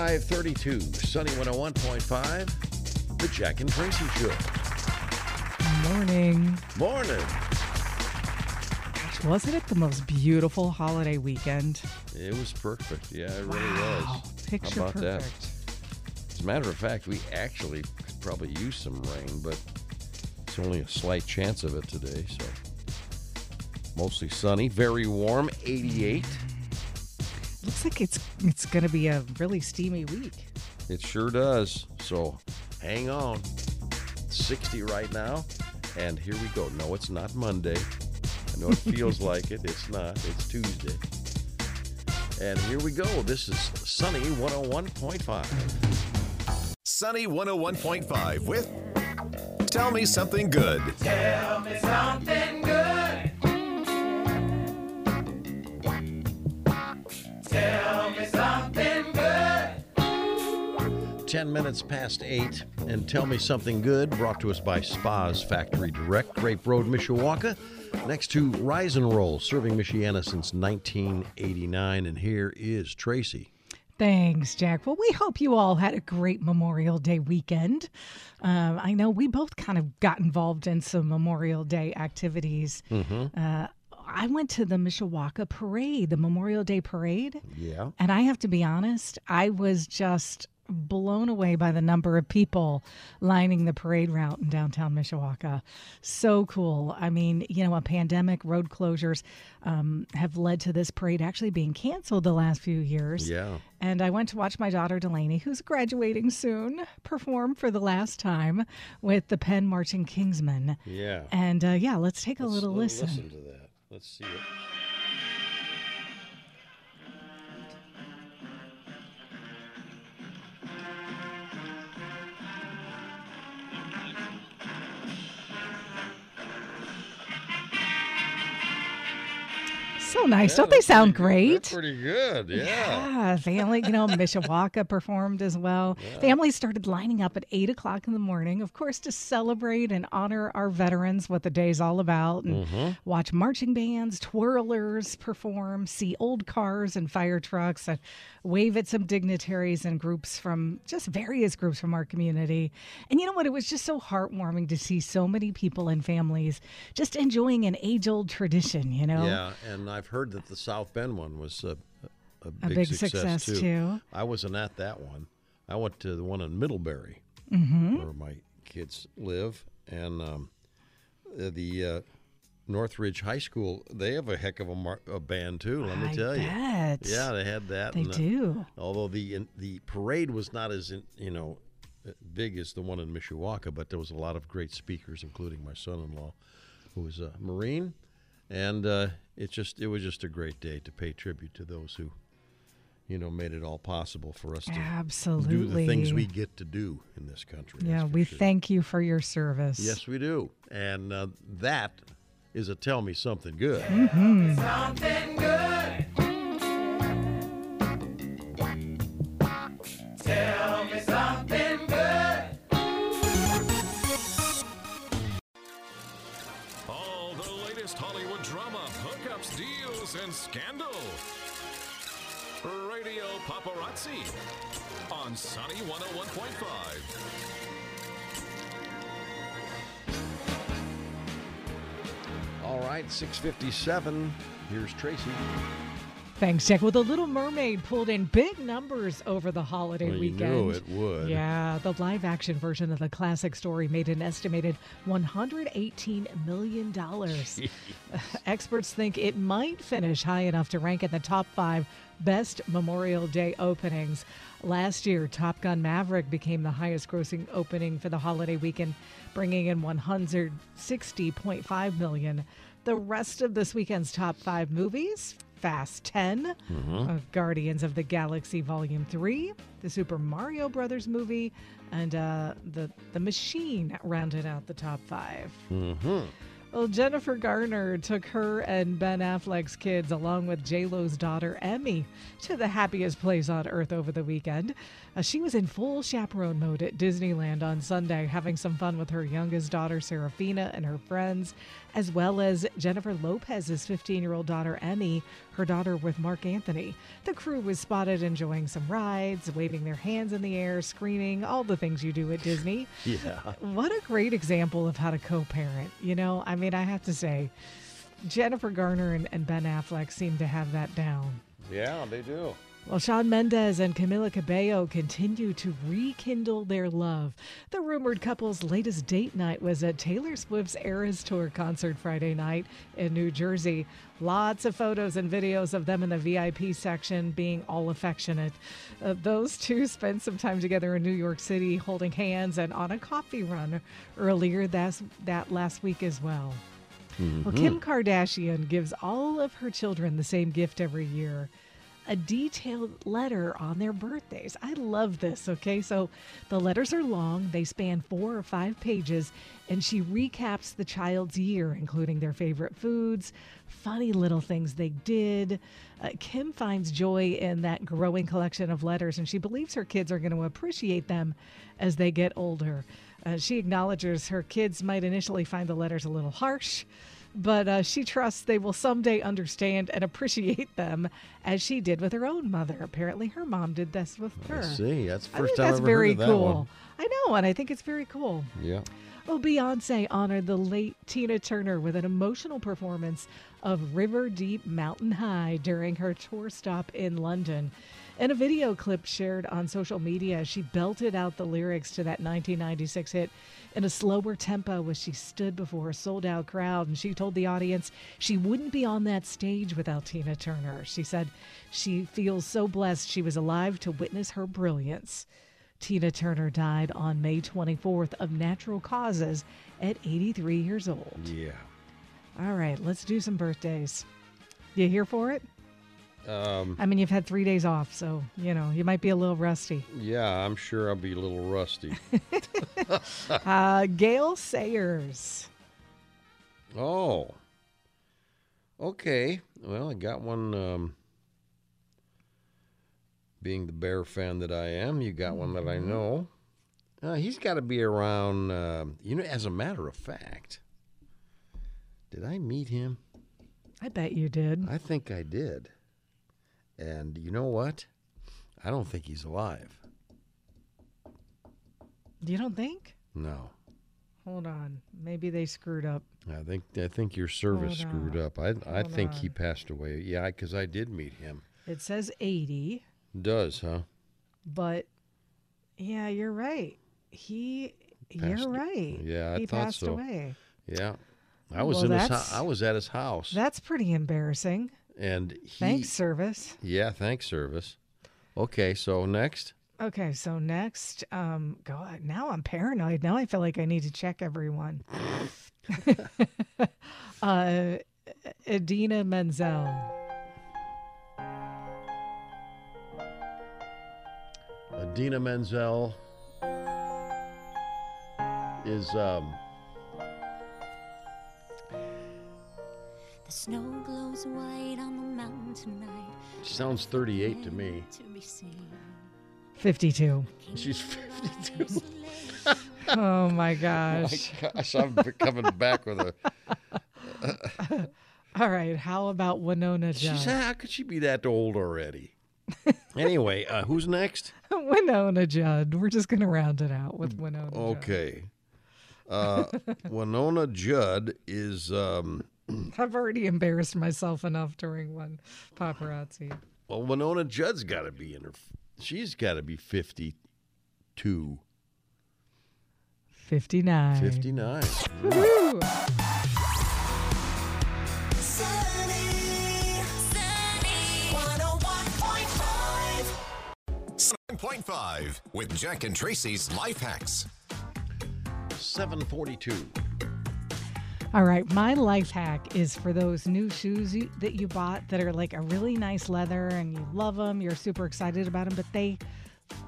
532, Sunny 101.5, The Jack and Traci Show. Morning. Morning. Wasn't it the most beautiful holiday weekend? It was perfect. Yeah, it really wow. was. Picture How about perfect. that? As a matter of fact, we actually could probably use some rain, but it's only a slight chance of it today, so mostly sunny, very warm, 88. Mm-hmm. Looks like it's it's going to be a really steamy week. It sure does. So hang on. 60 right now. And here we go. No, it's not Monday. I know it feels like it. It's not. It's Tuesday. And here we go. This is Sunny 101.5. Sunny 101.5 with Tell Me Something Good. Tell me something 10 minutes past 8. And tell me something good. Brought to us by Spas Factory Direct, Grape Road, Mishawaka. Next to Rise and Roll, serving Michiana since 1989. And here is Traci. Thanks, Jack. Well, we hope you all had a great Memorial Day weekend. Um, I know we both kind of got involved in some Memorial Day activities. Uh, I went to the Mishawaka parade, the Memorial Day parade. Yeah. And I have to be honest, I was just blown away by the number of people lining the parade route in downtown Mishawaka. So cool. I mean, you know, a pandemic, road closures um, have led to this parade actually being canceled the last few years. Yeah. And I went to watch my daughter Delaney, who's graduating soon, perform for the last time with the Penn Marching Kingsmen. Yeah. And uh, yeah, let's take a Let's- little let's listen. listen to that. Let's see it. So nice. Yeah, Don't they sound pretty great? Pretty good. Yeah. Yeah, family, you know, Mishawaka performed as well. Families started lining up at eight o'clock in the morning, of course, to celebrate and honor our veterans, what the day's all about, and Mm-hmm. watch marching bands, twirlers perform, see old cars and fire trucks, and wave at some dignitaries and groups from just various groups from our community. And you know what? It was just so heartwarming to see so many people and families just enjoying an age old tradition, you know? Yeah, and I've heard that the South Bend one was a, a, A big, big success, success, too. I wasn't at that one. I went to the one in Middlebury, Mm-hmm. where my kids live, and um, the- the uh, Northridge High School. They have a heck of a, mar- a band too. Let me I tell you. Yeah, they had that. They and, uh, do. although the the parade was not as in, you know uh, big as the one in Mishawaka, but there was a lot of great speakers, including my son-in-law, who was a Marine, and uh, it just it was just a great day to pay tribute to those who, you know, made it all possible for us to Absolutely. do the things we get to do in this country. Yeah, we sure. thank you for your service. Yes, we do, and uh, that is a tell me something good. Something good. Scandal. Radio Paparazzi on Sunny 101.5. All right, six fifty-seven. Here's Traci. Thanks, Jack. Well, The Little Mermaid pulled in big numbers over the holiday Well, weekend. knew it would. Yeah, the live action version of the classic story made an estimated $118 million. Experts think it might finish high enough to rank in the top five best Memorial Day openings. Last year, Top Gun Maverick became the highest grossing opening for the holiday weekend, bringing in 160.5 million. The rest of this weekend's top five movies Fast 10, uh, Guardians of the Galaxy Volume 3, the Super Mario Brothers movie, and uh, the, the Machine rounded out the top 5 Mm-hmm. Well, Jennifer Garner took her and Ben Affleck's kids, along with J-Lo's daughter Emme, to the happiest place on earth over the weekend. Uh, she was in full chaperone mode at Disneyland on Sunday, having some fun with her youngest daughter Seraphina and her friends, as well as Jennifer Lopez's 15-year-old daughter Emme, her her daughter with Marc Anthony. The crew was spotted enjoying some rides, waving their hands in the air, screaming, all the things you do at Disney. Yeah. What a great example of how to co parent. You know, I mean, I have to say, Jennifer Garner and, and Ben Affleck seem to have that down. Yeah, they do. Well, Shawn Mendes and Camila Cabello continue to rekindle their love. The rumored couple's latest date night was at Taylor Swift's Eras Tour concert Friday night in New Jersey. Lots of photos and videos of them in the VIP section being all affectionate. Uh, those two spent some time together in New York City holding hands and on a coffee run earlier that's, that last week as well. Well, Kim Kardashian gives all of her children the same gift every year a detailed letter on their birthdays. I love this, okay? So the letters are long, they span four or five pages, and she recaps the child's year, including their favorite foods, funny little things they did. Uh, Kim finds joy in that growing collection of letters, and she believes her kids are going to appreciate them as they get older. Uh, she acknowledges her kids might initially find the letters a little harsh, but uh, she trusts they will someday understand and appreciate them as she did with her own mother. Apparently, her mom did this with her. I see. That's the I first think time that's I've ever very that cool. one. I know, and I think it's very cool. Yeah. Oh, Beyonce honored the late Tina Turner with an emotional performance of River Deep Mountain High during her tour stop in London. In a video clip shared on social media, she belted out the lyrics to that 1996 hit in a slower tempo as she stood before a sold out crowd. And she told the audience she wouldn't be on that stage without Tina Turner. She said she feels so blessed she was alive to witness her brilliance. Tina Turner died on May 24th of natural causes at 83 years old. Yeah. All right, let's do some birthdays. You here for it? Um, I mean, you've had three days off, so, you know, you might be a little rusty. yeah, I'm sure I'll be a little rusty. Uh, Gale Sayers. oh. Okay. Well, I got one. Um, being the bear fan that I am, you got one that I know. Uh, he's got to be around. um you know, as a matter of fact, did I meet him? I bet you did. I think I did. And you know what? I don't think he's alive. You don't think? No. Hold on. Maybe they screwed up. I think I think your service Hold screwed on. up. I I Hold think he passed away. Yeah, because I did meet him. It says 80, Does huh? but yeah, you're right. He, Passed- you're right. yeah, I he thought passed so. away. Yeah, I was Well, in his. I was at his house, That's pretty embarrassing. and he. Thanks, service. Yeah, thanks, service. Okay, so next. Okay, so next, um, God, now I'm paranoid. Now I feel like I need to check everyone. uh, Idina Menzel. Idina Menzel is um. The snow glows white on the mountain tonight. She sounds 38 to me. To be seen. 52. She's 52. Oh my My gosh. gosh, I'm coming back with a. All right, how about Wynonna She's Judd? how could she be that old already? anyway, uh, who's next? Wynonna Judd. We're just going to round it out with Wynonna Judd. Okay. Uh, Wynonna Judd is, um, I've already embarrassed myself enough during one paparazzi. well, Wynonna Judd's got to be in her, she's got to be 52, 59. 59. Woo! Sunny, sunny, 101.5. 7.5 with Jack and Traci's Life Hacks. 742. All right, my life hack is for those new shoes you, that you bought that are like a really nice leather and you love them, you're super excited about them, but they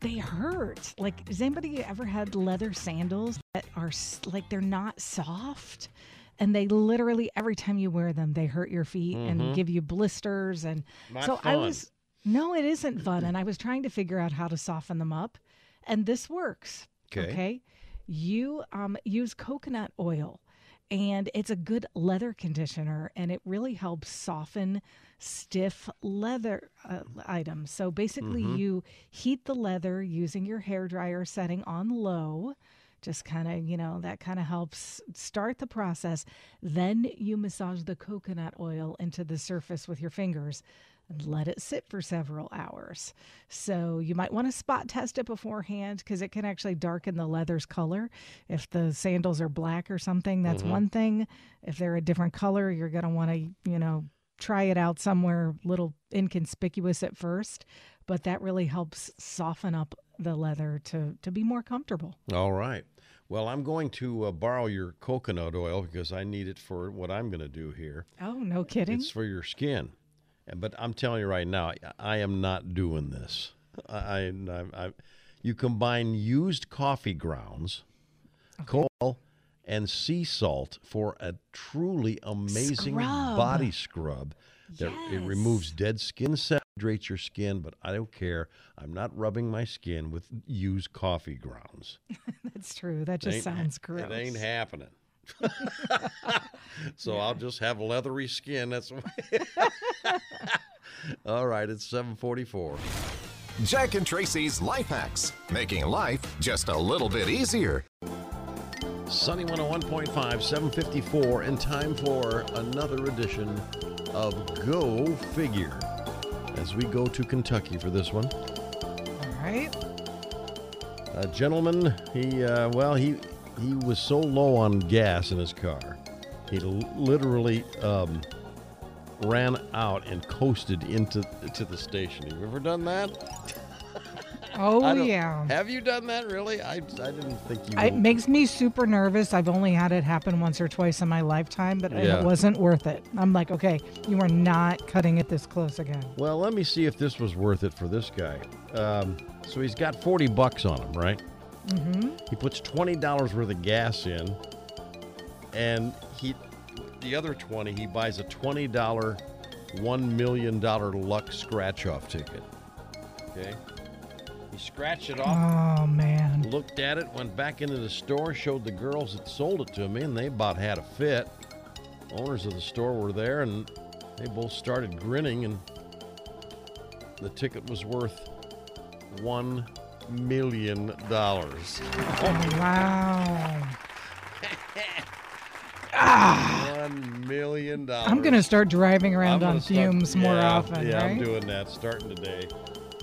they hurt. Like, has anybody ever had leather sandals that are like they're not soft? And they literally every time you wear them, they hurt your feet and give you blisters. And Not so I was no, it isn't fun. And I was trying to figure out how to soften them up, and this works. Okay. okay? You um, use coconut oil and it's a good leather conditioner and it really helps soften stiff leather uh, items. So basically, you heat the leather using your hair dryer setting on low. Just kind of, you know, that kind of helps start the process. Then you massage the coconut oil into the surface with your fingers and let it sit for several hours. So you might want to spot test it beforehand because it can actually darken the leather's color. If the sandals are black or something, that's one thing. If they're a different color, you're going to want to, you know, try it out somewhere little inconspicuous at first, but that really helps soften up the leather to to be more comfortable. All right. Well, I'm going to uh, borrow your coconut oil because I need it for what I'm going to do here. Oh, no kidding. It's for your skin. But I'm telling you right now, I- am not doing this. I, I, I, you combine used coffee grounds, coal, and sea salt for a truly amazing Scrub. body scrub. That it removes dead skin, cells hydrates your skin, but I don't care. I'm not rubbing my skin with used coffee grounds. That's true. That just sounds gross. It ain't happening. so I'll just have leathery skin. That's all right. It's seven forty-four. Jack and Traci's Life Hacks, making life just a little bit easier. Sunny 101.5, 754, and time for another edition of Go Figure. As we go to Kentucky for this one. All right. A gentleman, he, uh, well, he, he was so low on gas in his car, he literally um, ran out and coasted into to the station. Have you ever done that? Oh yeah. Have you done that really? I, I didn't think you It would. makes me super nervous. I've only had it happen once or twice in my lifetime, but Yeah. it wasn't worth it. I'm like, okay, you are not cutting it this close again. Well, let me see if this was worth it for this guy. Um, so he's got 40 bucks on him, right? Mm-hmm. He puts $20 worth of gas in, and he, the other 20, he buys a $20 $1 million luck scratch off ticket. Okay? He scratched it off, Oh man. looked at it, went back into the store, showed the girls that sold it to me, and they about had a fit. Owners of the store were there, and they both started grinning, and the ticket was worth one million dollars. Oh wow. One million dollars. I'm gonna start driving I'm around gonna on start- fumes more yeah, often, Yeah, I'm right? doing that starting today.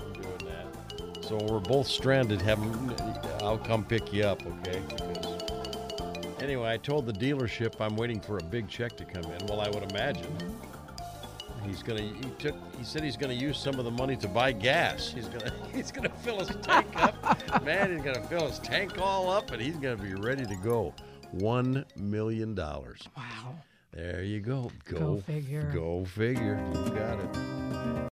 I'm doing that. So we're both stranded. Having, I'll come pick you up, okay? Because anyway, I told the dealership I'm waiting for a big check to come in. Well, I would imagine he's gonna. He took. He said he's gonna use some of the money to buy gas. He's gonna. He's gonna fill his tank up. Man, he's gonna fill his tank all up, and he's gonna be ready to go. One million dollars. Wow. There you go. Go, Go figure. Go figure. You got it.